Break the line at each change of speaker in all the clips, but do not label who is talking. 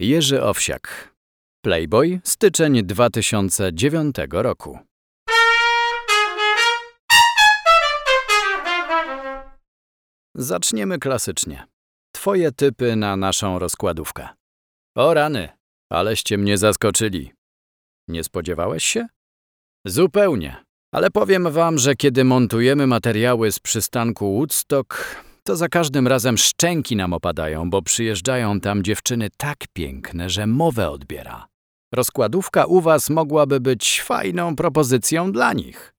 Jerzy Owsiak. Playboy, styczeń 2009 roku. Zaczniemy klasycznie. Twoje typy na naszą rozkładówkę. O rany, aleście mnie zaskoczyli. Nie spodziewałeś się? Zupełnie. Ale powiem wam, że kiedy montujemy materiały z przystanku Woodstock, to za każdym razem szczęki nam opadają, bo przyjeżdżają tam dziewczyny tak piękne, że mowę odbiera. Rozkładówka u was mogłaby być fajną propozycją dla nich.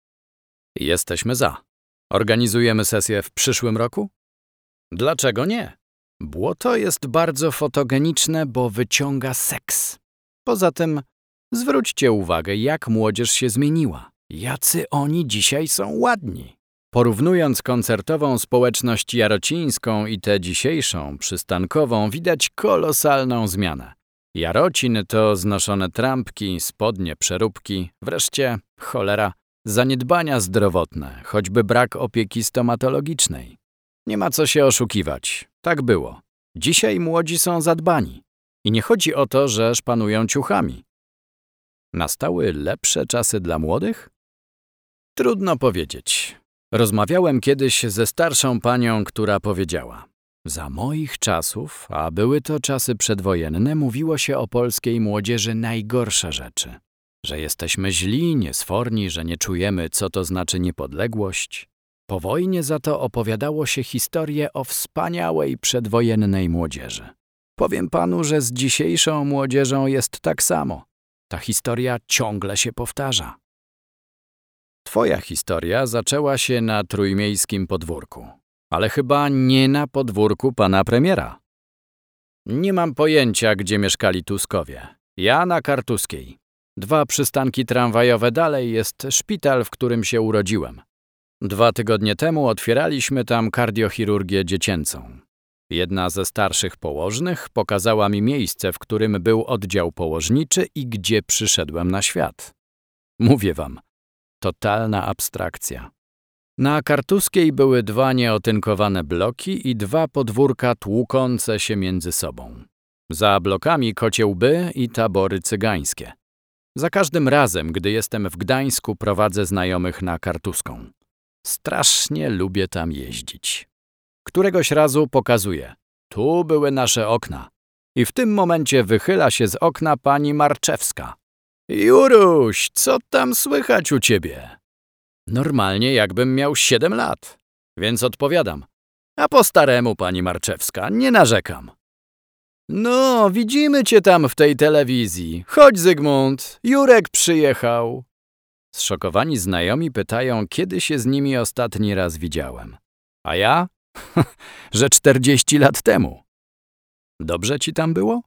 Jesteśmy za. Organizujemy sesję w przyszłym roku? Dlaczego nie? Błoto jest bardzo fotogeniczne, bo wyciąga seks. Poza tym, zwróćcie uwagę, jak młodzież się zmieniła. Jacy oni dzisiaj są ładni. Porównując koncertową społeczność jarocińską i tę dzisiejszą, przystankową, widać kolosalną zmianę. Jarocin to znoszone trampki, spodnie, przeróbki, wreszcie, cholera, zaniedbania zdrowotne, choćby brak opieki stomatologicznej. Nie ma co się oszukiwać. Tak było. Dzisiaj młodzi są zadbani. I nie chodzi o to, że szpanują ciuchami. Nastały lepsze czasy dla młodych? Trudno powiedzieć. Rozmawiałem kiedyś ze starszą panią, która powiedziała: Za moich czasów, a były to czasy przedwojenne, mówiło się o polskiej młodzieży najgorsze rzeczy. Że jesteśmy źli, niesforni, że nie czujemy, co to znaczy niepodległość. Po wojnie za to opowiadało się historię o wspaniałej przedwojennej młodzieży. Powiem panu, że z dzisiejszą młodzieżą jest tak samo. Ta historia ciągle się powtarza. Twoja historia zaczęła się na trójmiejskim podwórku, ale chyba nie na podwórku pana premiera. Nie mam pojęcia, gdzie mieszkali Tuskowie. Ja na Kartuskiej. Dwa przystanki tramwajowe dalej jest szpital, w którym się urodziłem. Dwa tygodnie temu otwieraliśmy tam kardiochirurgię dziecięcą. Jedna ze starszych położnych pokazała mi miejsce, w którym był oddział położniczy i gdzie przyszedłem na świat. Mówię wam, totalna abstrakcja. Na Kartuskiej były dwa nieotynkowane bloki i dwa podwórka tłukące się między sobą. Za blokami kociełby i tabory cygańskie. Za każdym razem, gdy jestem w Gdańsku, prowadzę znajomych na Kartuską. Strasznie lubię tam jeździć. Któregoś razu pokazuję. Tu były nasze okna. I w tym momencie wychyla się z okna pani Marczewska. Juruś, co tam słychać u ciebie? Normalnie jakbym miał siedem lat. Więc odpowiadam. A po staremu, pani Marczewska, nie narzekam. No, widzimy cię tam w tej telewizji. Chodź, Zygmunt, Jurek przyjechał. Zszokowani znajomi pytają, kiedy się z nimi ostatni raz widziałem. A ja? że czterdzieści lat temu. Dobrze ci tam było?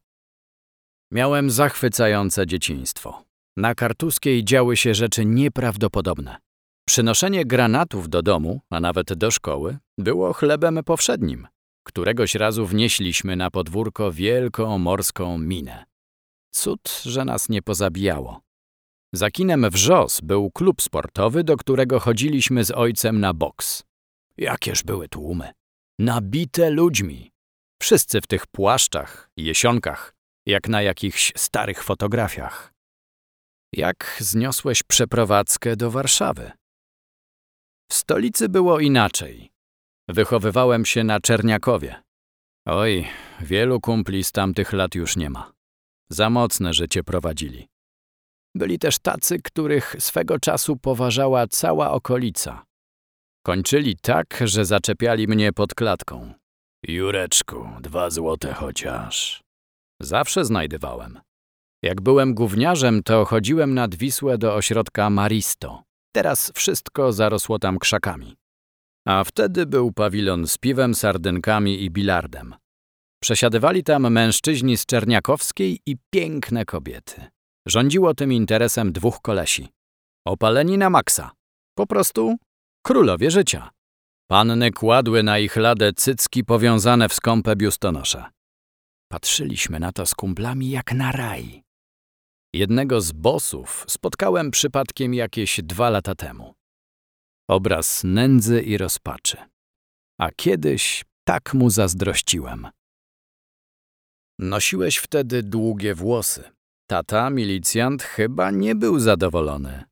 Miałem zachwycające dzieciństwo. Na Kartuskiej działy się rzeczy nieprawdopodobne. Przynoszenie granatów do domu, a nawet do szkoły, było chlebem powszednim. Któregoś razu wnieśliśmy na podwórko wielką morską minę. Cud, że nas nie pozabijało. Za kinem Wrzos był klub sportowy, do którego chodziliśmy z ojcem na boks. Jakież były tłumy. Nabite ludźmi. Wszyscy w tych płaszczach, jesionkach, jak na jakichś starych fotografiach. Jak zniosłeś przeprowadzkę do Warszawy? W stolicy było inaczej. Wychowywałem się na Czerniakowie. Oj, wielu kumpli z tamtych lat już nie ma. Za mocne życie prowadzili. Byli też tacy, których swego czasu poważała cała okolica. Kończyli tak, że zaczepiali mnie pod klatką. Jureczku, dwa złote chociaż. Zawsze znajdywałem. Jak byłem gówniarzem, to chodziłem nad Wisłę do ośrodka Maristo. Teraz wszystko zarosło tam krzakami. A wtedy był pawilon z piwem, sardynkami i bilardem. Przesiadywali tam mężczyźni z Czerniakowskiej i piękne kobiety. Rządziło tym interesem dwóch kolesi. Opaleni na maksa. Po prostu królowie życia. Panny kładły na ich ladę cycki powiązane w skąpe biustonosze. Patrzyliśmy na to z kumplami jak na raj. Jednego z bosów spotkałem przypadkiem jakieś dwa lata temu. Obraz nędzy i rozpaczy. A kiedyś tak mu zazdrościłem. Nosiłeś wtedy długie włosy. Tata, milicjant, chyba nie był zadowolony.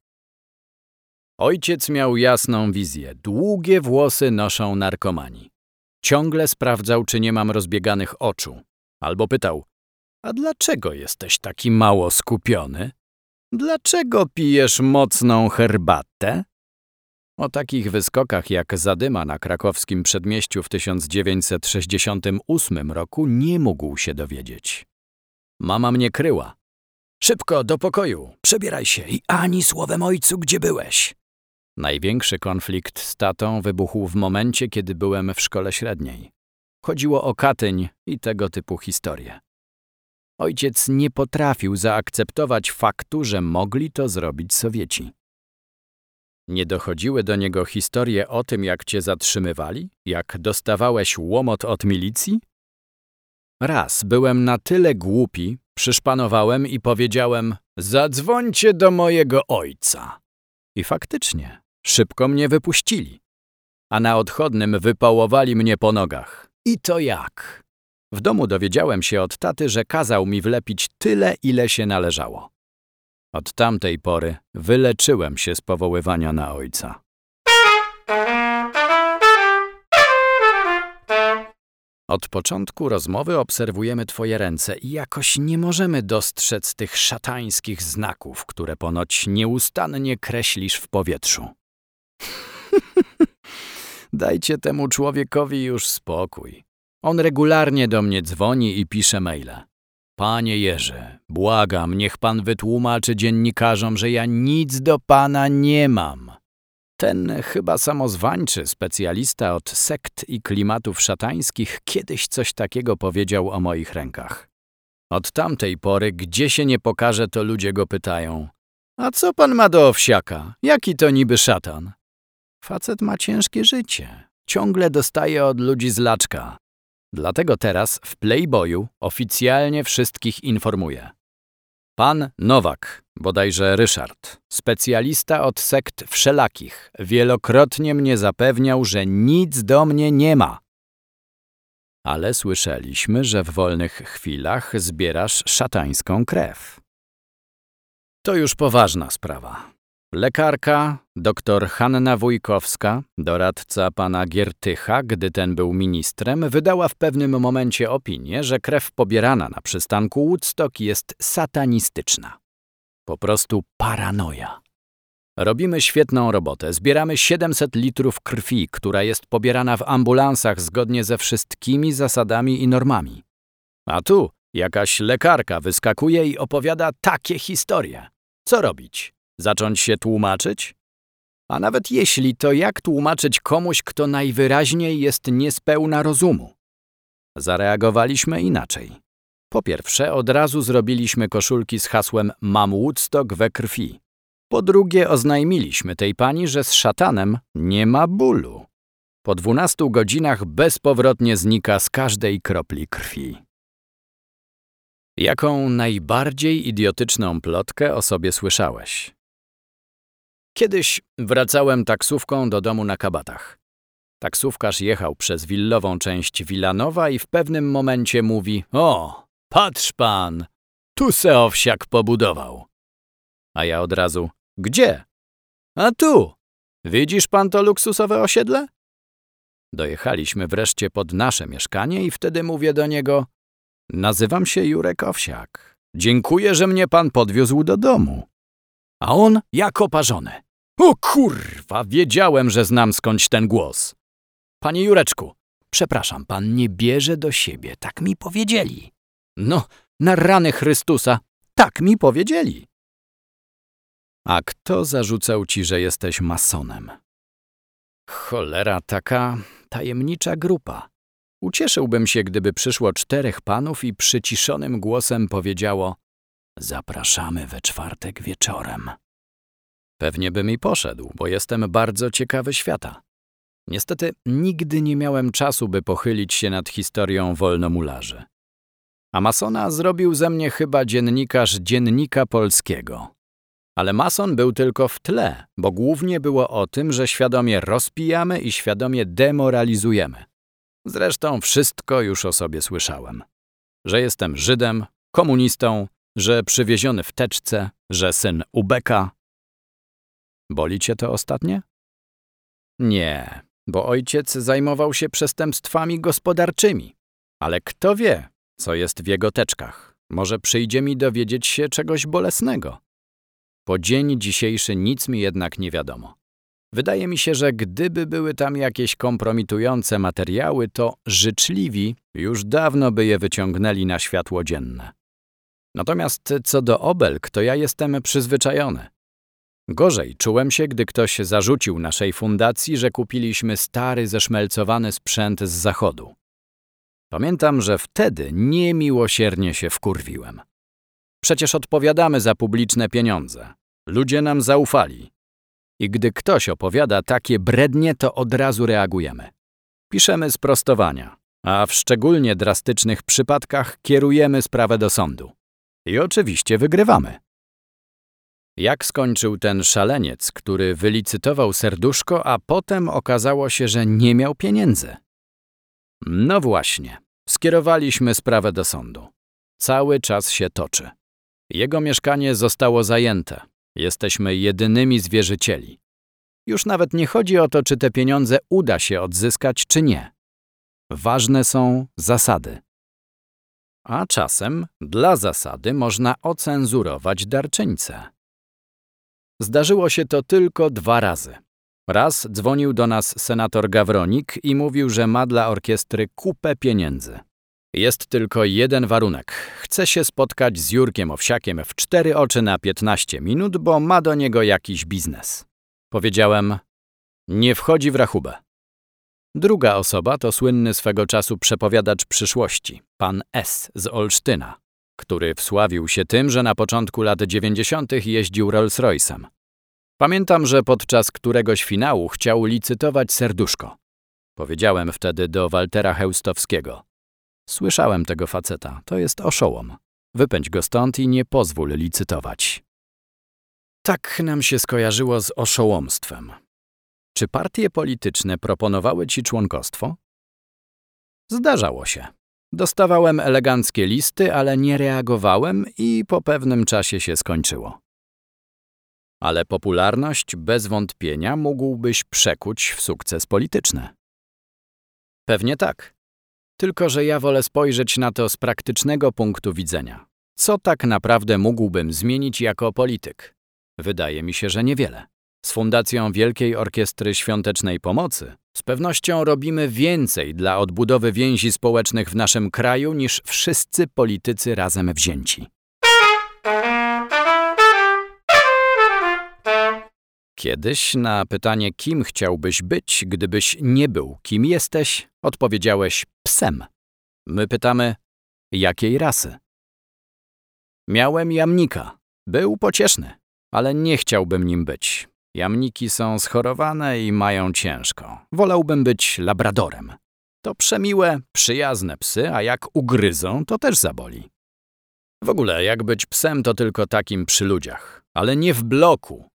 Ojciec miał jasną wizję. Długie włosy noszą narkomani. Ciągle sprawdzał, czy nie mam rozbieganych oczu. Albo pytał, a dlaczego jesteś taki mało skupiony? Dlaczego pijesz mocną herbatę? O takich wyskokach jak zadyma na krakowskim przedmieściu w 1968 roku nie mógł się dowiedzieć. Mama mnie kryła. Szybko, do pokoju, przebieraj się i ani słowem ojcu, gdzie byłeś. Największy konflikt z tatą wybuchł w momencie, kiedy byłem w szkole średniej. Chodziło o Katyń i tego typu historie. Ojciec nie potrafił zaakceptować faktu, że mogli to zrobić Sowieci. Nie dochodziły do niego historie o tym, jak cię zatrzymywali, jak dostawałeś łomot od milicji? Raz byłem na tyle głupi, przyszpanowałem i powiedziałem: Zadzwońcie do mojego ojca. I faktycznie, szybko mnie wypuścili. A na odchodnym wypałowali mnie po nogach. I to jak? W domu dowiedziałem się od taty, że kazał mi wlepić tyle, ile się należało. Od tamtej pory wyleczyłem się z powoływania na ojca. Od początku rozmowy obserwujemy Twoje ręce i jakoś nie możemy dostrzec tych szatańskich znaków, które ponoć nieustannie kreślisz w powietrzu. Dajcie temu człowiekowi już spokój. On regularnie do mnie dzwoni i pisze maile. Panie Jerzy, błagam, niech pan wytłumaczy dziennikarzom, że ja nic do pana nie mam. Ten chyba samozwańczy specjalista od sekt i klimatów szatańskich kiedyś coś takiego powiedział o moich rękach. Od tamtej pory, gdzie się nie pokaże, to ludzie go pytają: A co pan ma do owsiaka? Jaki to niby szatan? Facet ma ciężkie życie. Ciągle dostaje od ludzi zlaczka. Dlatego teraz w Playboyu oficjalnie wszystkich informuję. Pan Nowak, bodajże Ryszard, specjalista od sekt wszelakich, wielokrotnie mnie zapewniał, że nic do mnie nie ma. Ale słyszeliśmy, że w wolnych chwilach zbierasz szatańską krew. To już poważna sprawa. Lekarka, dr Hanna Wójkowska, doradca pana Giertycha, gdy ten był ministrem, wydała w pewnym momencie opinię, że krew pobierana na przystanku Woodstock jest satanistyczna. Po prostu paranoja. Robimy świetną robotę. Zbieramy 700 litrów krwi, która jest pobierana w ambulansach zgodnie ze wszystkimi zasadami i normami. A tu jakaś lekarka wyskakuje i opowiada takie historie. Co robić? Zacząć się tłumaczyć? A nawet jeśli, to jak tłumaczyć komuś, kto najwyraźniej jest niespełna rozumu? Zareagowaliśmy inaczej. Po pierwsze, od razu zrobiliśmy koszulki z hasłem Mam Woodstock we krwi. Po drugie, oznajmiliśmy tej pani, że z szatanem nie ma bólu. Po dwunastu godzinach bezpowrotnie znika z każdej kropli krwi. Jaką najbardziej idiotyczną plotkę o sobie słyszałeś? Kiedyś wracałem taksówką do domu na Kabatach. Taksówkarz jechał przez willową część Wilanowa i w pewnym momencie mówi: O, patrz pan, tu se owsiak pobudował. A ja od razu: Gdzie? A tu. Widzisz pan to luksusowe osiedle? Dojechaliśmy wreszcie pod nasze mieszkanie i wtedy mówię do niego: Nazywam się Jurek Owsiak. Dziękuję, że mnie pan podwiózł do domu. A on jak oparzony. O kurwa, wiedziałem, że znam skądś ten głos. Panie Jureczku, przepraszam, pan nie bierze do siebie, tak mi powiedzieli. No, na rany Chrystusa, tak mi powiedzieli. A kto zarzucał ci, że jesteś masonem? Cholera, taka tajemnicza grupa. Ucieszyłbym się, gdyby przyszło czterech panów i przyciszonym głosem powiedziało: Zapraszamy we czwartek wieczorem. Pewnie bym i poszedł, bo jestem bardzo ciekawy świata. Niestety nigdy nie miałem czasu, by pochylić się nad historią wolnomularzy. A masona zrobił ze mnie chyba dziennikarz Dziennika Polskiego. Ale mason był tylko w tle, bo głównie było o tym, że świadomie rozpijamy i świadomie demoralizujemy. Zresztą wszystko już o sobie słyszałem. Że jestem Żydem, komunistą, że przywieziony w teczce, że syn Ubeka. Boli cię to ostatnie? Nie, bo ojciec zajmował się przestępstwami gospodarczymi. Ale kto wie, co jest w jego teczkach? Może przyjdzie mi dowiedzieć się czegoś bolesnego. Po dzień dzisiejszy nic mi jednak nie wiadomo. Wydaje mi się, że gdyby były tam jakieś kompromitujące materiały, to życzliwi już dawno by je wyciągnęli na światło dzienne. Natomiast co do obelg, to ja jestem przyzwyczajony. Gorzej czułem się, gdy ktoś zarzucił naszej fundacji, że kupiliśmy stary, zeszmelcowany sprzęt z zachodu. Pamiętam, że wtedy niemiłosiernie się wkurwiłem. Przecież odpowiadamy za publiczne pieniądze. Ludzie nam zaufali. I gdy ktoś opowiada takie brednie, to od razu reagujemy. Piszemy sprostowania, a w szczególnie drastycznych przypadkach kierujemy sprawę do sądu. I oczywiście wygrywamy. Jak skończył ten szaleniec, który wylicytował serduszko, a potem okazało się, że nie miał pieniędzy? No właśnie, skierowaliśmy sprawę do sądu. Cały czas się toczy. Jego mieszkanie zostało zajęte. Jesteśmy jedynymi zwierzycieli. Już nawet nie chodzi o to, czy te pieniądze uda się odzyskać, czy nie. Ważne są zasady. A czasem dla zasady można ocenzurować darczyńcę. Zdarzyło się to tylko dwa razy. Raz dzwonił do nas senator Gawronik i mówił, że ma dla orkiestry kupę pieniędzy. Jest tylko jeden warunek. Chce się spotkać z Jurkiem Owsiakiem w cztery oczy na 15 minut, bo ma do niego jakiś biznes. Powiedziałem, nie wchodzi w rachubę. Druga osoba to słynny swego czasu przepowiadacz przyszłości, pan S. z Olsztyna, który wsławił się tym, że na początku lat 90. jeździł Rolls-Royce'em. Pamiętam, że podczas któregoś finału chciał licytować serduszko. Powiedziałem wtedy do Waltera Heustowskiego. Słyszałem tego faceta, to jest oszołom. Wypędź go stąd i nie pozwól licytować. Tak nam się skojarzyło z oszołomstwem. Czy partie polityczne proponowały ci członkostwo? Zdarzało się. Dostawałem eleganckie listy, ale nie reagowałem i po pewnym czasie się skończyło. Ale popularność bez wątpienia mógłbyś przekuć w sukces polityczny. Pewnie tak. Tylko, że ja wolę spojrzeć na to z praktycznego punktu widzenia. Co tak naprawdę mógłbym zmienić jako polityk? Wydaje mi się, że niewiele. Z Fundacją Wielkiej Orkiestry Świątecznej Pomocy z pewnością robimy więcej dla odbudowy więzi społecznych w naszym kraju niż wszyscy politycy razem wzięci. Kiedyś na pytanie, kim chciałbyś być, gdybyś nie był, kim jesteś, odpowiedziałeś psem. My pytamy, jakiej rasy? Miałem jamnika. Był pocieszny, ale nie chciałbym nim być. Jamniki są schorowane i mają ciężko. Wolałbym być labradorem. To przemiłe, przyjazne psy, a jak ugryzą, to też zaboli. W ogóle, jak być psem, to tylko takim przy ludziach, ale nie w bloku.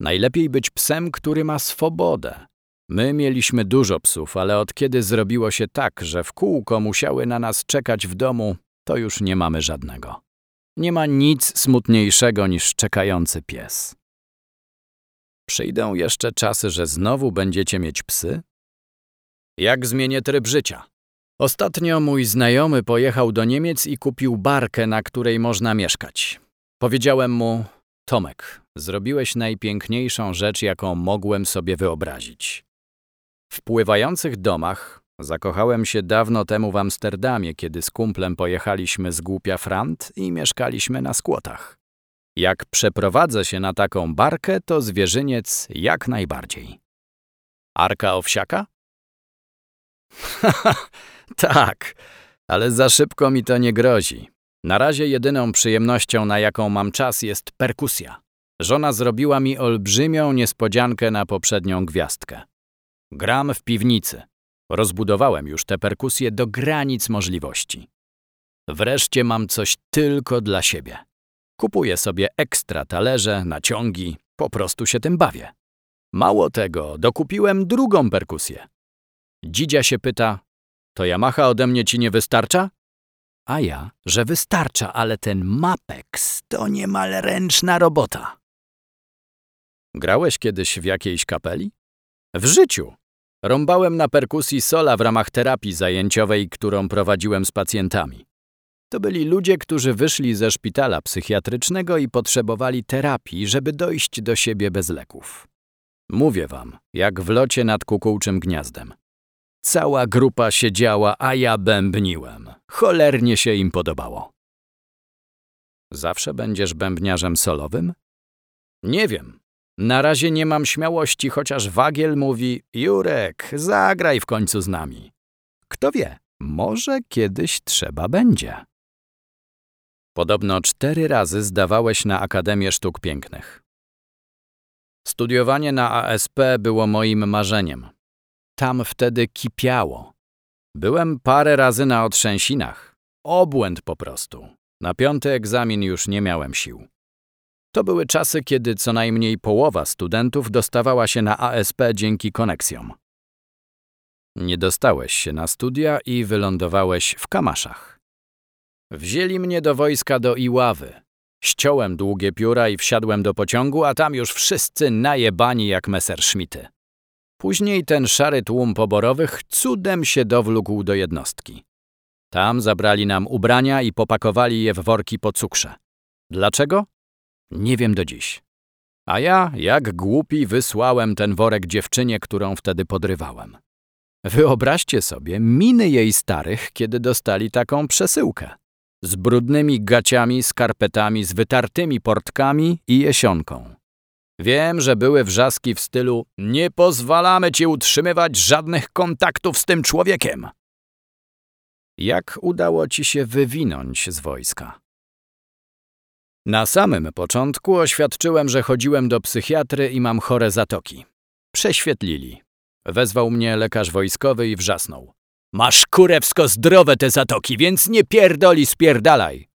Najlepiej być psem, który ma swobodę. My mieliśmy dużo psów, ale od kiedy zrobiło się tak, że w kółko musiały na nas czekać w domu, to już nie mamy żadnego. Nie ma nic smutniejszego niż czekający pies. Przyjdą jeszcze czasy, że znowu będziecie mieć psy? Jak zmienię tryb życia? Ostatnio mój znajomy pojechał do Niemiec i kupił barkę, na której można mieszkać. Powiedziałem mu, Tomek, zrobiłeś najpiękniejszą rzecz, jaką mogłem sobie wyobrazić. W pływających domach zakochałem się dawno temu w Amsterdamie, kiedy z kumplem pojechaliśmy z Głupia Frant i mieszkaliśmy na skłotach. Jak przeprowadzę się na taką barkę, to zwierzyniec jak najbardziej. Arka owsiaka? tak, ale za szybko mi to nie grozi. Na razie jedyną przyjemnością, na jaką mam czas, jest perkusja. Żona zrobiła mi olbrzymią niespodziankę na poprzednią gwiazdkę. Gram w piwnicy. Rozbudowałem już tę perkusję do granic możliwości. Wreszcie mam coś tylko dla siebie. Kupuję sobie ekstra talerze, naciągi, po prostu się tym bawię. Mało tego, dokupiłem drugą perkusję. Dzidzia się pyta, to Yamaha ode mnie ci nie wystarcza? A ja, że wystarcza, ale ten Mapex to niemal ręczna robota. Grałeś kiedyś w jakiejś kapeli? W życiu. Rąbałem na perkusji sola w ramach terapii zajęciowej, którą prowadziłem z pacjentami. To byli ludzie, którzy wyszli ze szpitala psychiatrycznego i potrzebowali terapii, żeby dojść do siebie bez leków. Mówię wam, jak w locie nad kukułczym gniazdem. Cała grupa siedziała, a ja bębniłem. Cholernie się im podobało. Zawsze będziesz bębniarzem solowym? Nie wiem. Na razie nie mam śmiałości, chociaż Wagiel mówi: Jurek, zagraj w końcu z nami. Kto wie, może kiedyś trzeba będzie. Podobno cztery razy zdawałeś na Akademię Sztuk Pięknych. Studiowanie na ASP było moim marzeniem. Tam wtedy kipiało. Byłem parę razy na otrzęsinach. Obłęd po prostu. Na piąty egzamin już nie miałem sił. To były czasy, kiedy co najmniej połowa studentów dostawała się na ASP dzięki koneksjom. Nie dostałeś się na studia i wylądowałeś w Kamaszach. Wzięli mnie do wojska do Iławy. Ściąłem długie pióra i wsiadłem do pociągu, a tam już wszyscy najebani jak Messerschmitty. Później ten szary tłum poborowych cudem się dowlógł do jednostki. Tam zabrali nam ubrania i popakowali je w worki po cukrze. Dlaczego? Nie wiem do dziś. A ja, jak głupi, wysłałem ten worek dziewczynie, którą wtedy podrywałem. Wyobraźcie sobie miny jej starych, kiedy dostali taką przesyłkę. Z brudnymi gaciami, skarpetami, z wytartymi portkami i jesionką. Wiem, że były wrzaski w stylu nie pozwalamy ci utrzymywać żadnych kontaktów z tym człowiekiem. Jak udało ci się wywinąć z wojska? Na samym początku oświadczyłem, że chodziłem do psychiatry i mam chore zatoki. Prześwietlili. Wezwał mnie lekarz wojskowy i wrzasnął. Masz kurewsko zdrowe te zatoki, więc nie pierdoli spierdalaj.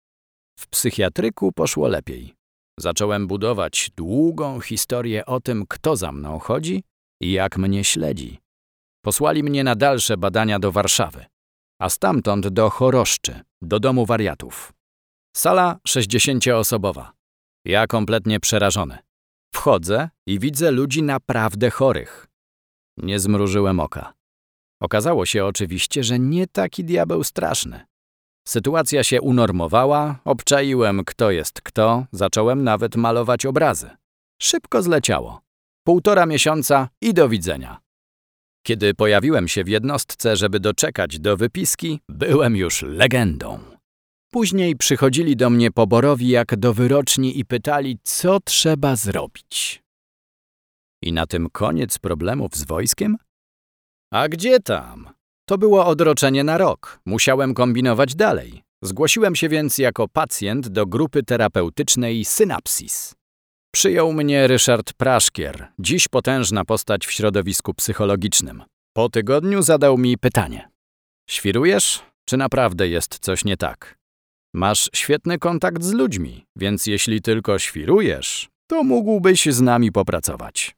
W psychiatryku poszło lepiej. Zacząłem budować długą historię o tym, kto za mną chodzi i jak mnie śledzi. Posłali mnie na dalsze badania do Warszawy, a stamtąd do Choroszczy, do domu wariatów. Sala sześćdziesięcioosobowa. Ja kompletnie przerażony. Wchodzę i widzę ludzi naprawdę chorych. Nie zmrużyłem oka. Okazało się oczywiście, że nie taki diabeł straszny. Sytuacja się unormowała, obczaiłem kto jest kto, zacząłem nawet malować obrazy. Szybko zleciało. Półtora miesiąca i do widzenia. Kiedy pojawiłem się w jednostce, żeby doczekać do wypiski, byłem już legendą. Później przychodzili do mnie poborowi jak do wyroczni i pytali, co trzeba zrobić. I na tym koniec problemów z wojskiem? A gdzie tam? To było odroczenie na rok. Musiałem kombinować dalej. Zgłosiłem się więc jako pacjent do grupy terapeutycznej Synapsis. Przyjął mnie Ryszard Praszkier, dziś potężna postać w środowisku psychologicznym. Po tygodniu zadał mi pytanie. Świrujesz, czy naprawdę jest coś nie tak? Masz świetny kontakt z ludźmi, więc jeśli tylko świrujesz, to mógłbyś z nami popracować.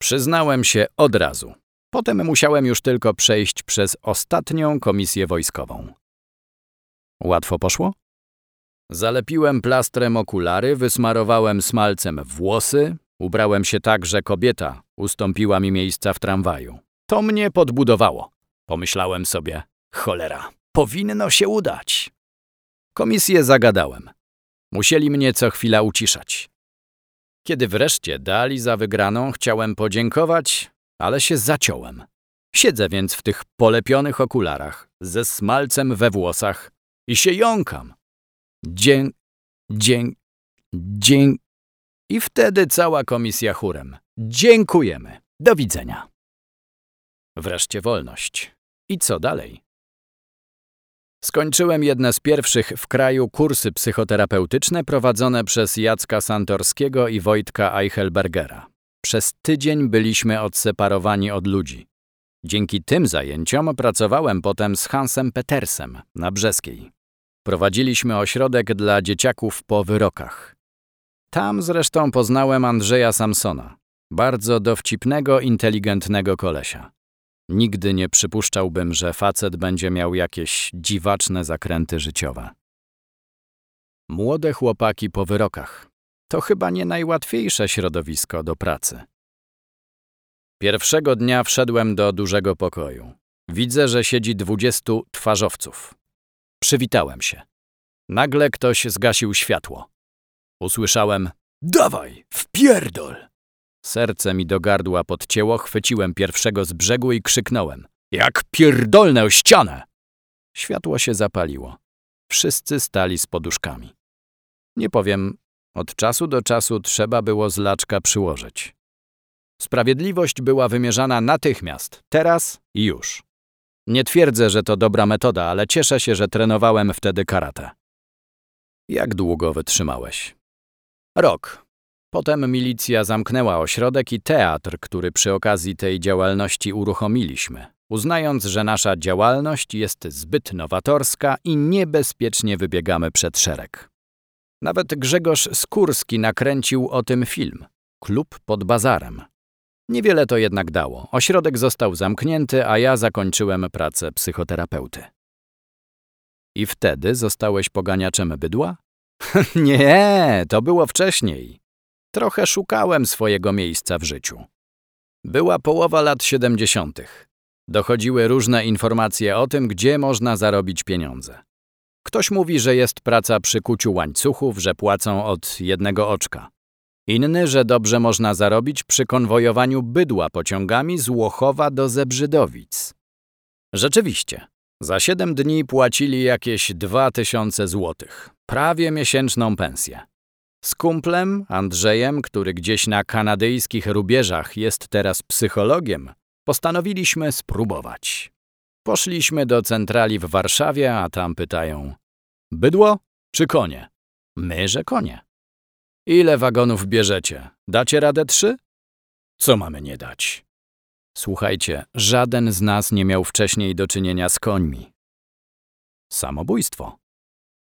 Przyznałem się od razu. Potem musiałem już tylko przejść przez ostatnią komisję wojskową. Łatwo poszło? Zalepiłem plastrem okulary, wysmarowałem smalcem włosy, ubrałem się tak, że kobieta ustąpiła mi miejsca w tramwaju. To mnie podbudowało. Pomyślałem sobie, cholera, powinno się udać. Komisję zagadałem. Musieli mnie co chwila uciszać. Kiedy wreszcie dali za wygraną, chciałem podziękować, ale się zaciąłem. Siedzę więc w tych polepionych okularach, ze smalcem we włosach i się jąkam. Dzień, dzień, dzień. I wtedy cała komisja chórem. Dziękujemy. Do widzenia. Wreszcie wolność. I co dalej? Skończyłem jedne z pierwszych w kraju kursy psychoterapeutyczne prowadzone przez Jacka Santorskiego i Wojtka Eichelbergera. Przez tydzień byliśmy odseparowani od ludzi. Dzięki tym zajęciom pracowałem potem z Hansem Petersem na Brzeskiej. Prowadziliśmy ośrodek dla dzieciaków po wyrokach. Tam zresztą poznałem Andrzeja Samsona, bardzo dowcipnego, inteligentnego kolesia. Nigdy nie przypuszczałbym, że facet będzie miał jakieś dziwaczne zakręty życiowe. Młode chłopaki po wyrokach. To chyba nie najłatwiejsze środowisko do pracy. Pierwszego dnia wszedłem do dużego pokoju. Widzę, że siedzi dwudziestu twarzowców. Przywitałem się. Nagle ktoś zgasił światło. Usłyszałem: Dawaj, wpierdol! Serce mi do gardła podcięło, chwyciłem pierwszego z brzegu i krzyknąłem: Jak pierdolnę o ścianę! Światło się zapaliło. Wszyscy stali z poduszkami. Nie powiem, od czasu do czasu trzeba było z laczka przyłożyć. Sprawiedliwość była wymierzana natychmiast, teraz i już. Nie twierdzę, że to dobra metoda, ale cieszę się, że trenowałem wtedy karate. Jak długo wytrzymałeś? Rok. Potem milicja zamknęła ośrodek i teatr, który przy okazji tej działalności uruchomiliśmy, uznając, że nasza działalność jest zbyt nowatorska i niebezpiecznie wybiegamy przed szereg. Nawet Grzegorz Skórski nakręcił o tym film Klub pod bazarem. Niewiele to jednak dało. Ośrodek został zamknięty, a ja zakończyłem pracę psychoterapeuty. I wtedy zostałeś poganiaczem bydła? Nie, to było wcześniej. Trochę szukałem swojego miejsca w życiu. Była połowa lat 70. Dochodziły różne informacje o tym, gdzie można zarobić pieniądze. Ktoś mówi, że jest praca przy kuciu łańcuchów, że płacą od jednego oczka. Inny, że dobrze można zarobić przy konwojowaniu bydła pociągami z Łochowa do Zebrzydowic. Rzeczywiście, za siedem dni płacili jakieś dwa tysiące złotych, prawie miesięczną pensję. Z kumplem, Andrzejem, który gdzieś na kanadyjskich rubieżach jest teraz psychologiem, postanowiliśmy spróbować. Poszliśmy do centrali w Warszawie, a tam pytają: Bydło czy konie? My, że konie. Ile wagonów bierzecie? Dacie radę trzy? Co mamy nie dać? Słuchajcie, żaden z nas nie miał wcześniej do czynienia z końmi. Samobójstwo.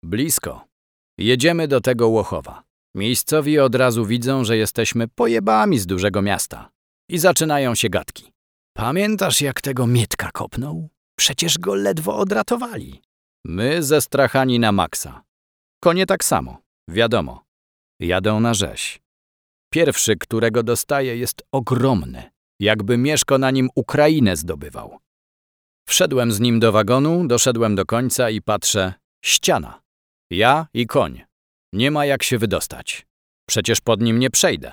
Blisko. Jedziemy do tego Łochowa. Miejscowi od razu widzą, że jesteśmy pojebami z dużego miasta. I zaczynają się gadki. Pamiętasz, jak tego Mietka kopnął? Przecież go ledwo odratowali. My zestrachani na maksa. Konie tak samo, wiadomo. Jadą na rzeź. Pierwszy, którego dostaje, jest ogromny, jakby Mieszko na nim Ukrainę zdobywał. Wszedłem z nim do wagonu, doszedłem do końca i patrzę, ściana. Ja i koń. Nie ma jak się wydostać. Przecież pod nim nie przejdę.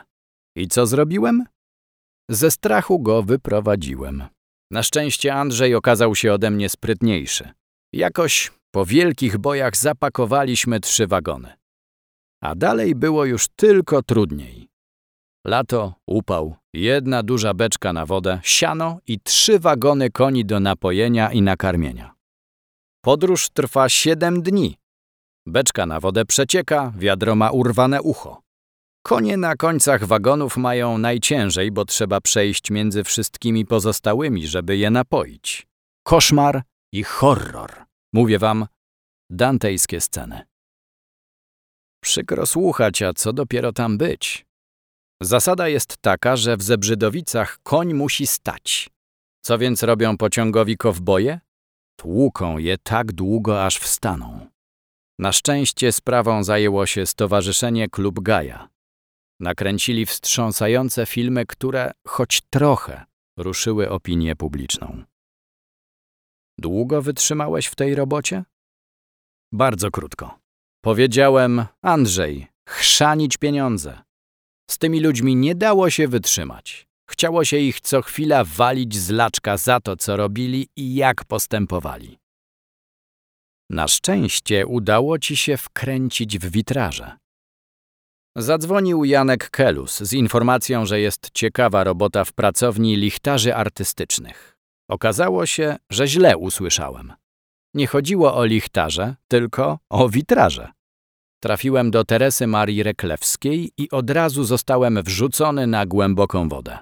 I co zrobiłem? Ze strachu go wyprowadziłem. Na szczęście Andrzej okazał się ode mnie sprytniejszy. Jakoś po wielkich bojach zapakowaliśmy trzy wagony. A dalej było już tylko trudniej. Lato, upał, jedna duża beczka na wodę, siano i trzy wagony koni do napojenia i nakarmienia. Podróż trwa siedem dni. Beczka na wodę przecieka, wiadro ma urwane ucho. Konie na końcach wagonów mają najciężej, bo trzeba przejść między wszystkimi pozostałymi, żeby je napoić. Koszmar i horror. Mówię wam, dantejskie sceny. Przykro słuchać, a co dopiero tam być. Zasada jest taka, że w Zebrzydowicach koń musi stać. Co więc robią pociągowi kowboje? Tłuką je tak długo, aż wstaną. Na szczęście sprawą zajęło się Stowarzyszenie Klub Gaja. Nakręcili wstrząsające filmy, które choć trochę ruszyły opinię publiczną. Długo wytrzymałeś w tej robocie? Bardzo krótko. Powiedziałem, Andrzej, chrzanić pieniądze. Z tymi ludźmi nie dało się wytrzymać. Chciało się ich co chwila walić z laczka za to, co robili i jak postępowali. Na szczęście udało ci się wkręcić w witraże. Zadzwonił Janek Kelus z informacją, że jest ciekawa robota w pracowni lichtarzy artystycznych. Okazało się, że źle usłyszałem. Nie chodziło o lichtarze, tylko o witraże. Trafiłem do Teresy Marii Reklewskiej i od razu zostałem wrzucony na głęboką wodę.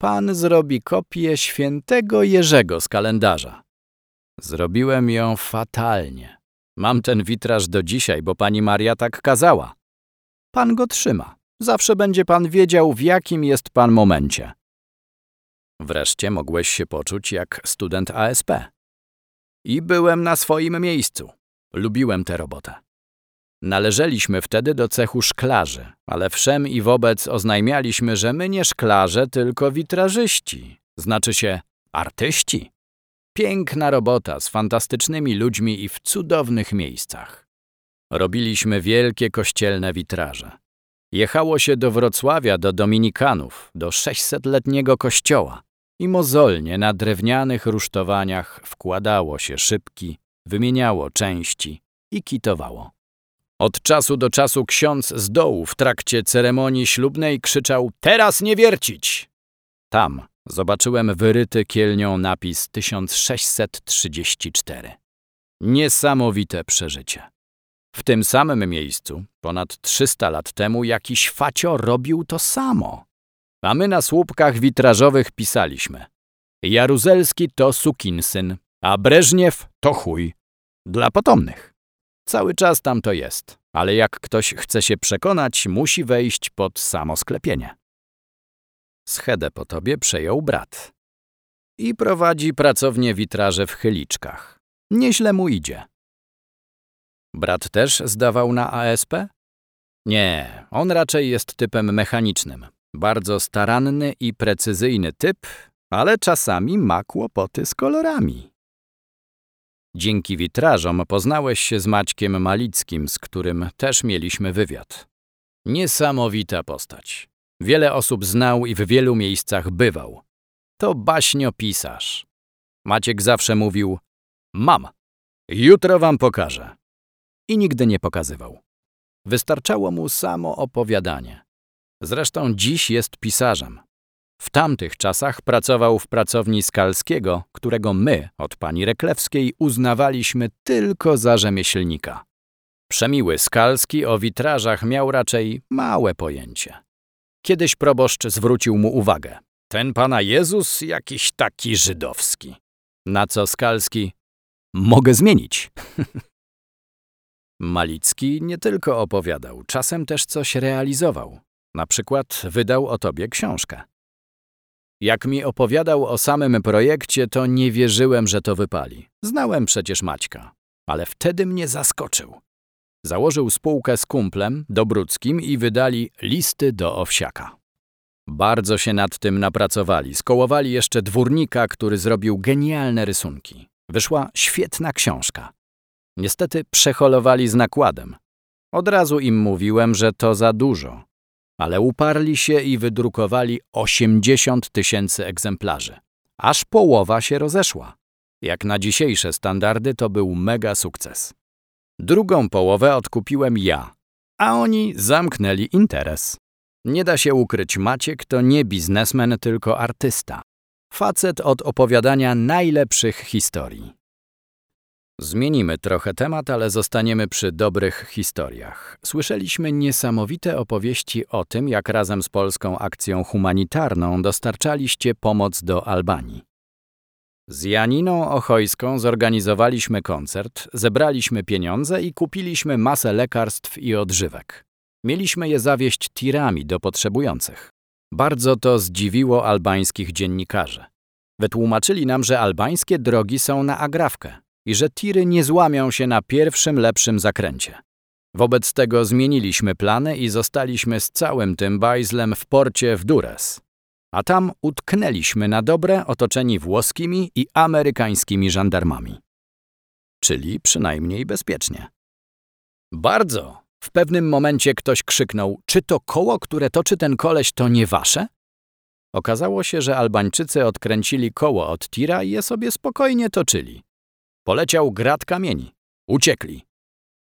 Pan zrobi kopię świętego Jerzego z kalendarza. Zrobiłem ją fatalnie. Mam ten witraż do dzisiaj, bo pani Maria tak kazała. Pan go trzyma. Zawsze będzie pan wiedział, w jakim jest pan momencie. Wreszcie mogłeś się poczuć jak student ASP. I byłem na swoim miejscu. Lubiłem tę robotę. Należeliśmy wtedy do cechu szklarzy, ale wszem i wobec oznajmialiśmy, że my nie szklarze, tylko witrażyści, znaczy się artyści. Piękna robota z fantastycznymi ludźmi i w cudownych miejscach. Robiliśmy wielkie kościelne witraże. Jechało się do Wrocławia, do Dominikanów, do 600-letniego kościoła i mozolnie na drewnianych rusztowaniach wkładało się szybki, wymieniało części i kitowało. Od czasu do czasu ksiądz z dołu w trakcie ceremonii ślubnej krzyczał Teraz nie wiercić! Tam zobaczyłem wyryty kielnią napis 1634. Niesamowite przeżycie. W tym samym miejscu, ponad 300 lat temu, jakiś facio robił to samo. A my na słupkach witrażowych pisaliśmy Jaruzelski to sukinsyn, a Breżniew to chuj. Dla potomnych. Cały czas tam to jest, ale jak ktoś chce się przekonać, musi wejść pod samo sklepienie. Schedę po tobie przejął brat. I prowadzi pracownię witraże w Chyliczkach. Nieźle mu idzie. Brat też zdawał na ASP? Nie, on raczej jest typem mechanicznym. Bardzo staranny i precyzyjny typ, ale czasami ma kłopoty z kolorami. Dzięki witrażom poznałeś się z Maćkiem Malickim, z którym też mieliśmy wywiad. Niesamowita postać. Wiele osób znał i w wielu miejscach bywał. To baśniopisarz. Maciek zawsze mówił: Mam, jutro wam pokażę. I nigdy nie pokazywał. Wystarczało mu samo opowiadanie. Zresztą dziś jest pisarzem. W tamtych czasach pracował w pracowni Skalskiego, którego my od pani Reklewskiej uznawaliśmy tylko za rzemieślnika. Przemiły Skalski o witrażach miał raczej małe pojęcie. Kiedyś proboszcz zwrócił mu uwagę. Ten pana Jezus jakiś taki żydowski. Na co Skalski? Mogę zmienić. Malicki nie tylko opowiadał, czasem też coś realizował. Na przykład wydał o tobie książkę. Jak mi opowiadał o samym projekcie, to nie wierzyłem, że to wypali. Znałem przecież Maćka, ale wtedy mnie zaskoczył. Założył spółkę z kumplem, Dobruckim i wydali listy do Owsiaka. Bardzo się nad tym napracowali. Skołowali jeszcze dwórnika, który zrobił genialne rysunki. Wyszła świetna książka. Niestety przeholowali z nakładem. Od razu im mówiłem, że to za dużo, ale uparli się i wydrukowali 80 tysięcy egzemplarzy. Aż połowa się rozeszła. Jak na dzisiejsze standardy to był mega sukces. Drugą połowę odkupiłem ja, a oni zamknęli interes. Nie da się ukryć, Maciek to nie biznesmen, tylko artysta. Facet od opowiadania najlepszych historii. Zmienimy trochę temat, ale zostaniemy przy dobrych historiach. Słyszeliśmy niesamowite opowieści o tym, jak razem z polską akcją humanitarną dostarczaliście pomoc do Albanii. Z Janiną Ochojską zorganizowaliśmy koncert, zebraliśmy pieniądze i kupiliśmy masę lekarstw i odżywek. Mieliśmy je zawieźć tirami do potrzebujących. Bardzo to zdziwiło albańskich dziennikarzy. Wytłumaczyli nam, że albańskie drogi są na agrawkę i że tiry nie złamią się na pierwszym lepszym zakręcie. Wobec tego zmieniliśmy plany i zostaliśmy z całym tym bajzlem w porcie w Dures. A tam utknęliśmy na dobre otoczeni włoskimi i amerykańskimi żandarmami. Czyli przynajmniej bezpiecznie. Bardzo! W pewnym momencie ktoś krzyknął, czy to koło, które toczy ten koleś, to nie wasze? Okazało się, że Albańczycy odkręcili koło od tira i je sobie spokojnie toczyli. Poleciał grad kamieni. Uciekli.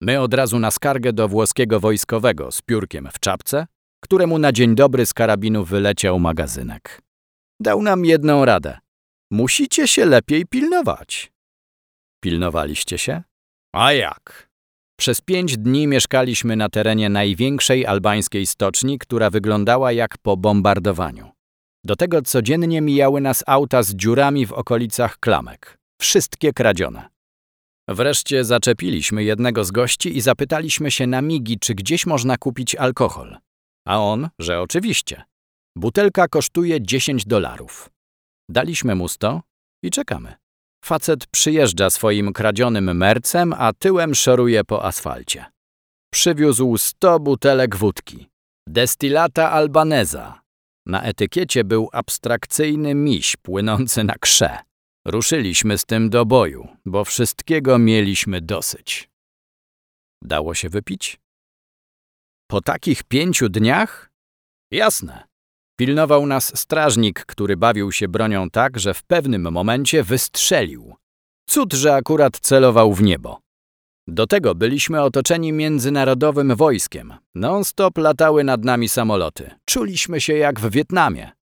My od razu na skargę do włoskiego wojskowego z piórkiem w czapce, któremu na dzień dobry z karabinu wyleciał magazynek. Dał nam jedną radę. Musicie się lepiej pilnować. Pilnowaliście się? A jak? Przez pięć dni mieszkaliśmy na terenie największej albańskiej stoczni, która wyglądała jak po bombardowaniu. Do tego codziennie mijały nas auta z dziurami w okolicach klamek. Wszystkie kradzione. Wreszcie zaczepiliśmy jednego z gości i zapytaliśmy się na migi, czy gdzieś można kupić alkohol. A on, że oczywiście. Butelka kosztuje 10 dolarów. Daliśmy mu 100 i czekamy. Facet przyjeżdża swoim kradzionym mercem, a tyłem szoruje po asfalcie. Przywiózł 100 butelek wódki. Destylata albaneza. Na etykiecie był abstrakcyjny miś płynący na krze. Ruszyliśmy z tym do boju, bo wszystkiego mieliśmy dosyć. Dało się wypić? Po takich pięciu dniach? Jasne. Pilnował nas strażnik, który bawił się bronią tak, że w pewnym momencie wystrzelił. Cud, że akurat celował w niebo. Do tego byliśmy otoczeni międzynarodowym wojskiem. Non-stop latały nad nami samoloty. Czuliśmy się jak w Wietnamie.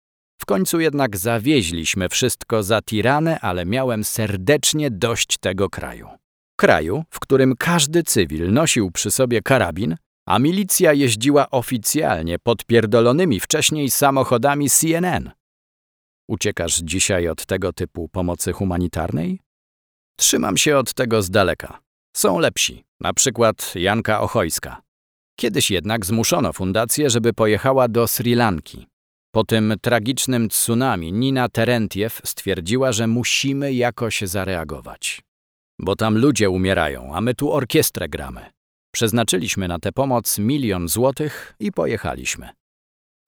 W końcu jednak zawieźliśmy wszystko za tiranę, ale miałem serdecznie dość tego kraju. Kraju, w którym każdy cywil nosił przy sobie karabin, a milicja jeździła oficjalnie podpierdolonymi wcześniej samochodami CNN. Uciekasz dzisiaj od tego typu pomocy humanitarnej? Trzymam się od tego z daleka. Są lepsi, na przykład Janka Ochojska. Kiedyś jednak zmuszono fundację, żeby pojechała do Sri Lanki. Po tym tragicznym tsunami Nina Terentiew stwierdziła, że musimy jakoś zareagować. Bo tam ludzie umierają, a my tu orkiestrę gramy. Przeznaczyliśmy na tę pomoc milion złotych i pojechaliśmy.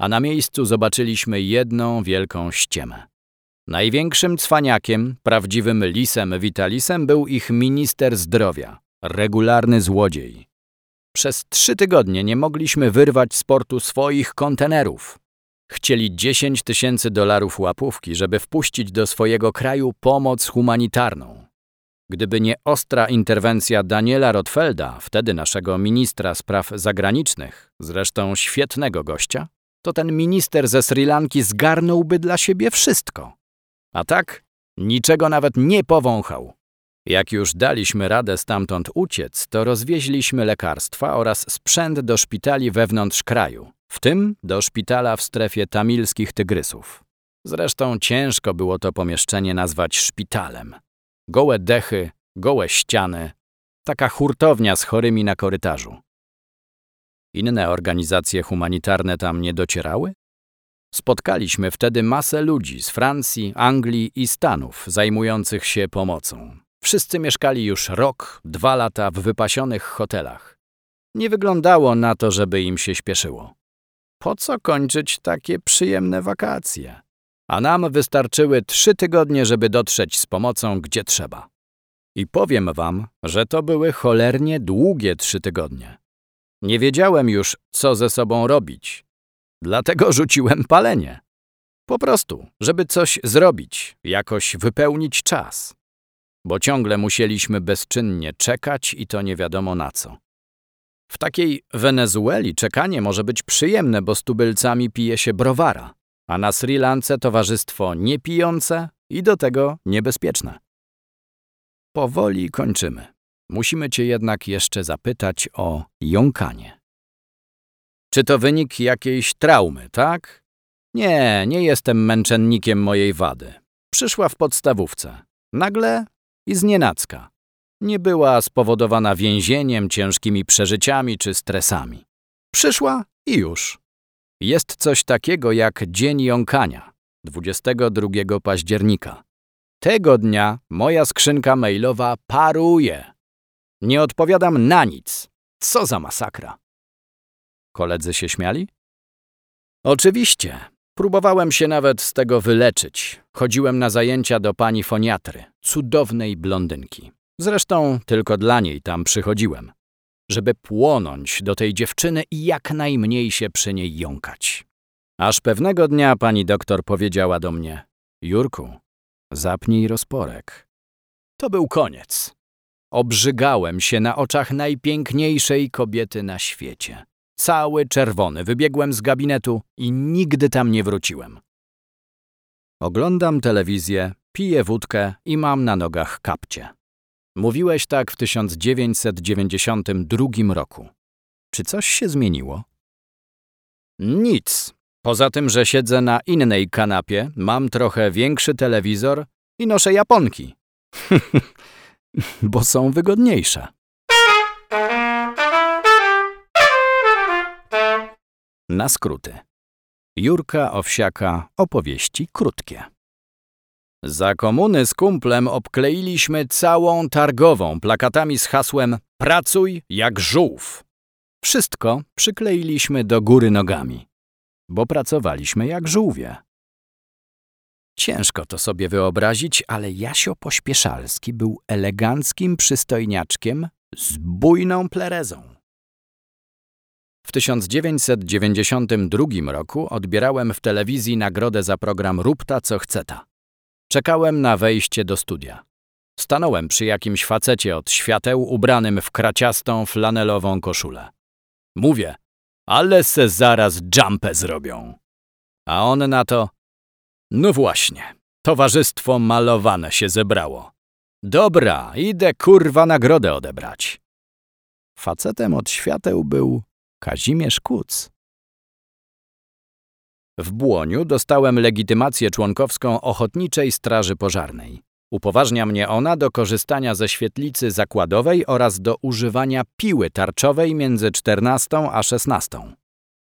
A na miejscu zobaczyliśmy jedną wielką ściemę. Największym cwaniakiem, prawdziwym lisem Vitalisem był ich minister zdrowia, regularny złodziej. Przez trzy tygodnie nie mogliśmy wyrwać z portu swoich kontenerów. Chcieli 10 tysięcy dolarów łapówki, żeby wpuścić do swojego kraju pomoc humanitarną. Gdyby nie ostra interwencja Daniela Rotfelda, wtedy naszego ministra spraw zagranicznych, zresztą świetnego gościa, to ten minister ze Sri Lanki zgarnąłby dla siebie wszystko. A tak niczego nawet nie powąchał. Jak już daliśmy radę stamtąd uciec, to rozwieźliśmy lekarstwa oraz sprzęt do szpitali wewnątrz kraju, w tym do szpitala w strefie tamilskich tygrysów. Zresztą ciężko było to pomieszczenie nazwać szpitalem. Gołe dechy, gołe ściany, taka hurtownia z chorymi na korytarzu. Inne organizacje humanitarne tam nie docierały? Spotkaliśmy wtedy masę ludzi z Francji, Anglii i Stanów zajmujących się pomocą. Wszyscy mieszkali już rok, dwa lata w wypasionych hotelach. Nie wyglądało na to, żeby im się śpieszyło. Po co kończyć takie przyjemne wakacje? A nam wystarczyły trzy tygodnie, żeby dotrzeć z pomocą gdzie trzeba. I powiem wam, że to były cholernie długie trzy tygodnie. Nie wiedziałem już, co ze sobą robić. Dlatego rzuciłem palenie. Po prostu, żeby coś zrobić, jakoś wypełnić czas. Bo ciągle musieliśmy bezczynnie czekać i to nie wiadomo na co. W takiej Wenezueli czekanie może być przyjemne, bo z tubylcami pije się browara, a na Sri Lance towarzystwo niepijące i do tego niebezpieczne. Powoli kończymy. Musimy cię jednak jeszcze zapytać o jąkanie. Czy to wynik jakiejś traumy, tak? Nie, nie jestem męczennikiem mojej wady. Przyszła w podstawówce. Nagle i znienacka. Nie była spowodowana więzieniem, ciężkimi przeżyciami czy stresami. Przyszła i już. Jest coś takiego jak Dzień Jąkania, 22 października. Tego dnia moja skrzynka mailowa paruje. Nie odpowiadam na nic. Co za masakra. Koledzy się śmiali? Oczywiście. Próbowałem się nawet z tego wyleczyć. Chodziłem na zajęcia do pani foniatry, cudownej blondynki. Zresztą tylko dla niej tam przychodziłem, żeby płonąć do tej dziewczyny i jak najmniej się przy niej jąkać. Aż pewnego dnia pani doktor powiedziała do mnie: Jurku, zapnij rozporek. To był koniec. Obrzygałem się na oczach najpiękniejszej kobiety na świecie. Cały czerwony wybiegłem z gabinetu i nigdy tam nie wróciłem. Oglądam telewizję, piję wódkę i mam na nogach kapcie. Mówiłeś tak w 1992 roku. Czy coś się zmieniło? Nic. Poza tym, że siedzę na innej kanapie, mam trochę większy telewizor i noszę japonki. bo są wygodniejsze. Na skróty. Jurka Owsiaka opowieści krótkie. Za komuny z kumplem obkleiliśmy całą targową plakatami z hasłem Pracuj jak żółw. Wszystko przykleiliśmy do góry nogami, bo pracowaliśmy jak żółwie. Ciężko to sobie wyobrazić, ale Jasio Pośpieszalski był eleganckim przystojniaczkiem z bujną plerezą. W 1992 roku odbierałem w telewizji nagrodę za program Rupta co chceta. Czekałem na wejście do studia. Stanąłem przy jakimś facecie od świateł ubranym w kraciastą flanelową koszulę. Mówię, ale se zaraz jumpę zrobią. A on na to, no właśnie, towarzystwo malowane się zebrało. Dobra, idę kurwa nagrodę odebrać. Facetem od świateł był Kazimierz Kuc. W Błoniu dostałem legitymację członkowską Ochotniczej Straży Pożarnej. Upoważnia mnie ona do korzystania ze świetlicy zakładowej oraz do używania piły tarczowej między 14 a 16.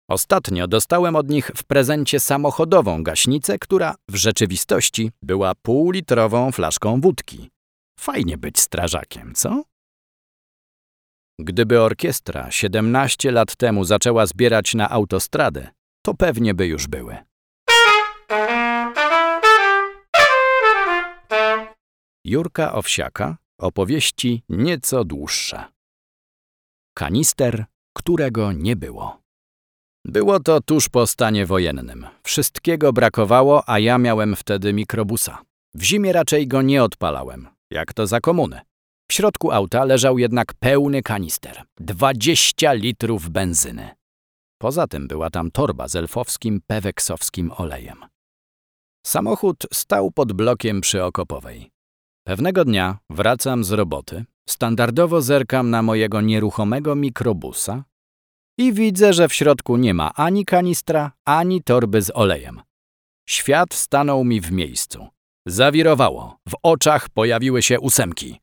Ostatnio dostałem od nich w prezencie samochodową gaśnicę, która w rzeczywistości była półlitrową flaszką wódki. Fajnie być strażakiem, co? Gdyby orkiestra 17 lat temu zaczęła zbierać na autostradę, to pewnie by już były. Jurka Owsiaka opowieści nieco dłuższe. Kanister, którego nie było. Było to tuż po stanie wojennym. Wszystkiego brakowało, a ja miałem wtedy mikrobusa. W zimie raczej go nie odpalałem, jak to za komuny. W środku auta leżał jednak pełny kanister. 20 litrów benzyny. Poza tym była tam torba z elfowskim peweksowskim olejem. Samochód stał pod blokiem przy Okopowej. Pewnego dnia wracam z roboty, standardowo zerkam na mojego nieruchomego mikrobusa i widzę, że w środku nie ma ani kanistra, ani torby z olejem. Świat stanął mi w miejscu. Zawirowało, w oczach pojawiły się ósemki.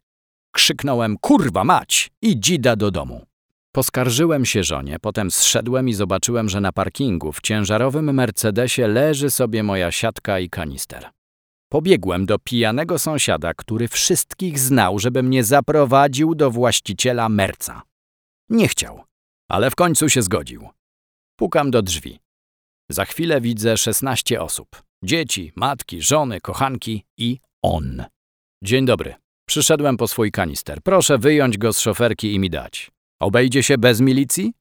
Krzyknąłem kurwa mać i dzida do domu. Poskarżyłem się żonie, potem zszedłem i zobaczyłem, że na parkingu w ciężarowym Mercedesie leży sobie moja siatka i kanister. Pobiegłem do pijanego sąsiada, który wszystkich znał, żeby mnie zaprowadził do właściciela Merca. Nie chciał, ale w końcu się zgodził. Pukam do drzwi. Za chwilę widzę szesnaście osób. Dzieci, matki, żony, kochanki i on. Dzień dobry. Przyszedłem po swój kanister. Proszę wyjąć go z szoferki i mi dać. Obejdzie się bez milicji?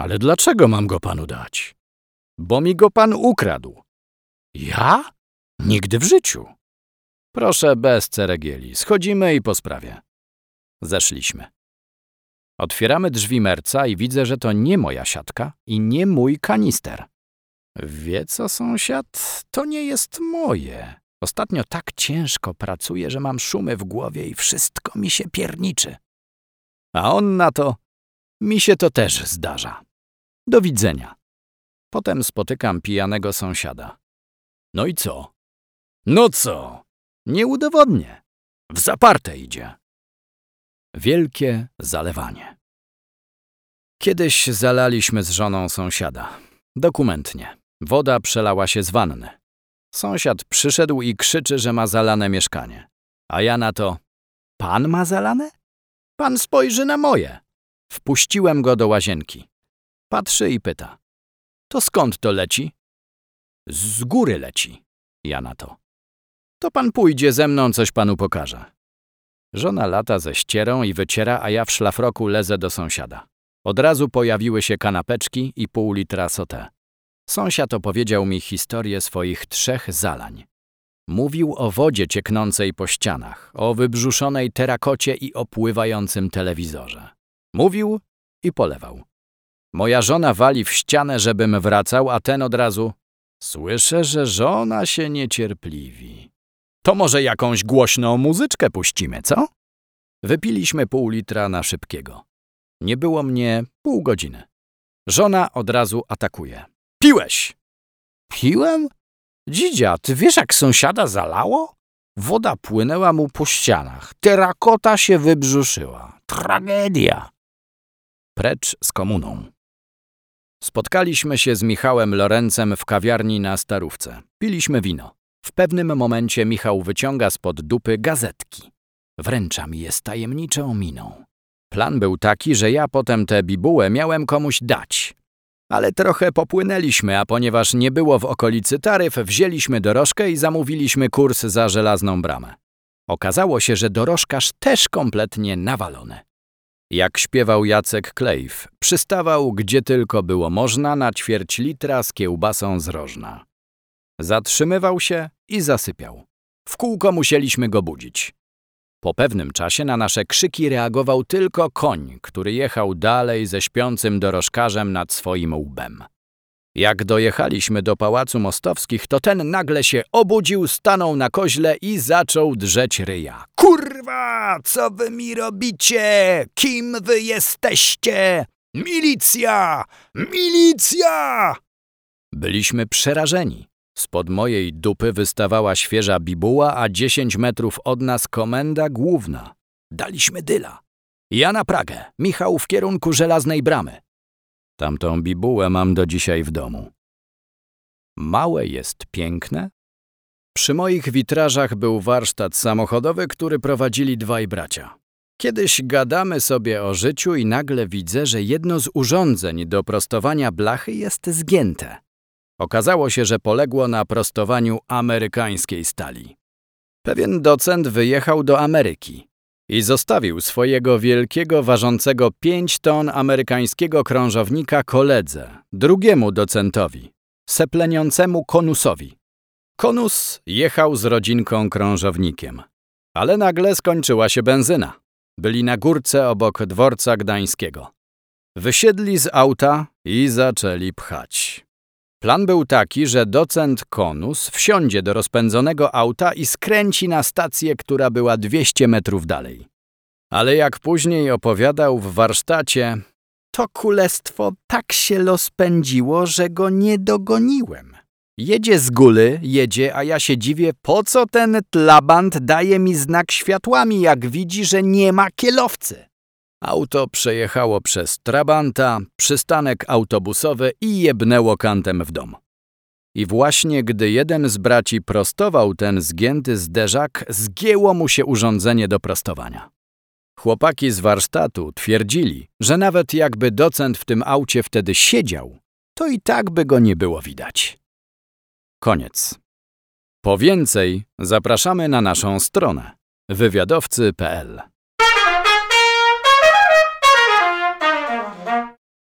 Ale dlaczego mam go panu dać? Bo mi go pan ukradł. Ja? Nigdy w życiu. Proszę bez ceregieli. Schodzimy i po sprawie. Zeszliśmy. Otwieramy drzwi merca i widzę, że to nie moja siatka i nie mój kanister. Wie co, sąsiad? To nie jest moje. Ostatnio tak ciężko pracuję, że mam szumy w głowie i wszystko mi się pierniczy. A on na to, mi się to też zdarza. Do widzenia. Potem spotykam pijanego sąsiada. No i co? No co? Nie udowodnię. W zaparte idzie. Wielkie zalewanie. Kiedyś zalaliśmy z żoną sąsiada. Dokumentnie. Woda przelała się z wanny. Sąsiad przyszedł i krzyczy, że ma zalane mieszkanie. A ja na to, pan ma zalane? Pan spojrzy na moje. Wpuściłem go do łazienki. Patrzy i pyta. To skąd to leci? Z góry leci. Ja na to. To pan pójdzie ze mną, coś panu pokażę. Żona lata ze ścierą i wyciera, a ja w szlafroku lezę do sąsiada. Od razu pojawiły się kanapeczki i pół litra sote. Sąsiad opowiedział mi historię swoich trzech zalań. Mówił o wodzie cieknącej po ścianach, o wybrzuszonej terakocie i opływającym telewizorze. Mówił i polewał. Moja żona wali w ścianę, żebym wracał, a ten od razu Słyszę, że żona się niecierpliwi. To może jakąś głośną muzyczkę puścimy, co? Wypiliśmy pół litra na szybkiego. Nie było mnie pół godziny. Żona od razu atakuje. Piłeś! Piłem? Dzidzia, ty wiesz jak sąsiada zalało? Woda płynęła mu po ścianach. Terakota się wybrzuszyła. Tragedia. Precz z komuną. Spotkaliśmy się z Michałem Lorencem w kawiarni na Starówce. Piliśmy wino. W pewnym momencie Michał wyciąga spod dupy gazetki. Wręcza mi je z tajemniczą miną. Plan był taki, że ja potem tę bibułę miałem komuś dać. Ale trochę popłynęliśmy, a ponieważ nie było w okolicy taryf, wzięliśmy dorożkę i zamówiliśmy kurs za żelazną bramę. Okazało się, że dorożkarz też kompletnie nawalony. Jak śpiewał Jacek Klejw, przystawał gdzie tylko było można na ćwierć litra z kiełbasą z rożna. Zatrzymywał się i zasypiał. W kółko musieliśmy go budzić. Po pewnym czasie na nasze krzyki reagował tylko koń, który jechał dalej ze śpiącym dorożkarzem nad swoim łbem. Jak dojechaliśmy do Pałacu Mostowskich, to ten nagle się obudził, stanął na koźle i zaczął drzeć ryja. Kurwa, co wy mi robicie? Kim wy jesteście? Milicja! Milicja! Byliśmy przerażeni. Spod mojej dupy wystawała świeża bibuła, a dziesięć metrów od nas komenda główna. Daliśmy dyla. Ja na Pragę, Michał w kierunku żelaznej bramy. Tamtą bibułę mam do dzisiaj w domu. Małe jest piękne? Przy moich witrażach był warsztat samochodowy, który prowadzili dwaj bracia. Kiedyś gadamy sobie o życiu i nagle widzę, że jedno z urządzeń do prostowania blachy jest zgięte. Okazało się, że poległo na prostowaniu amerykańskiej stali. Pewien docent wyjechał do Ameryki i zostawił swojego wielkiego, ważącego 5 ton amerykańskiego krążownika koledze, drugiemu docentowi, sepleniącemu konusowi. Konus jechał z rodzinką krążownikiem, ale nagle skończyła się benzyna. Byli na górce obok dworca gdańskiego. Wysiedli z auta i zaczęli pchać. Plan był taki, że docent Konus wsiądzie do rozpędzonego auta i skręci na stację, która była 200 metrów dalej. Ale jak później opowiadał w warsztacie, to kulestwo tak się rozpędziło, że go nie dogoniłem. Jedzie z góry, jedzie, a ja się dziwię, po co ten tlabant daje mi znak światłami, jak widzi, że nie ma kielowcy. Auto przejechało przez Trabanta, przystanek autobusowy i jebnęło kantem w dom. I właśnie gdy jeden z braci prostował ten zgięty zderzak, zgięło mu się urządzenie do prostowania. Chłopaki z warsztatu twierdzili, że nawet jakby docent w tym aucie wtedy siedział, to i tak by go nie było widać. Koniec. Po więcej zapraszamy na naszą stronę wywiadowcy.pl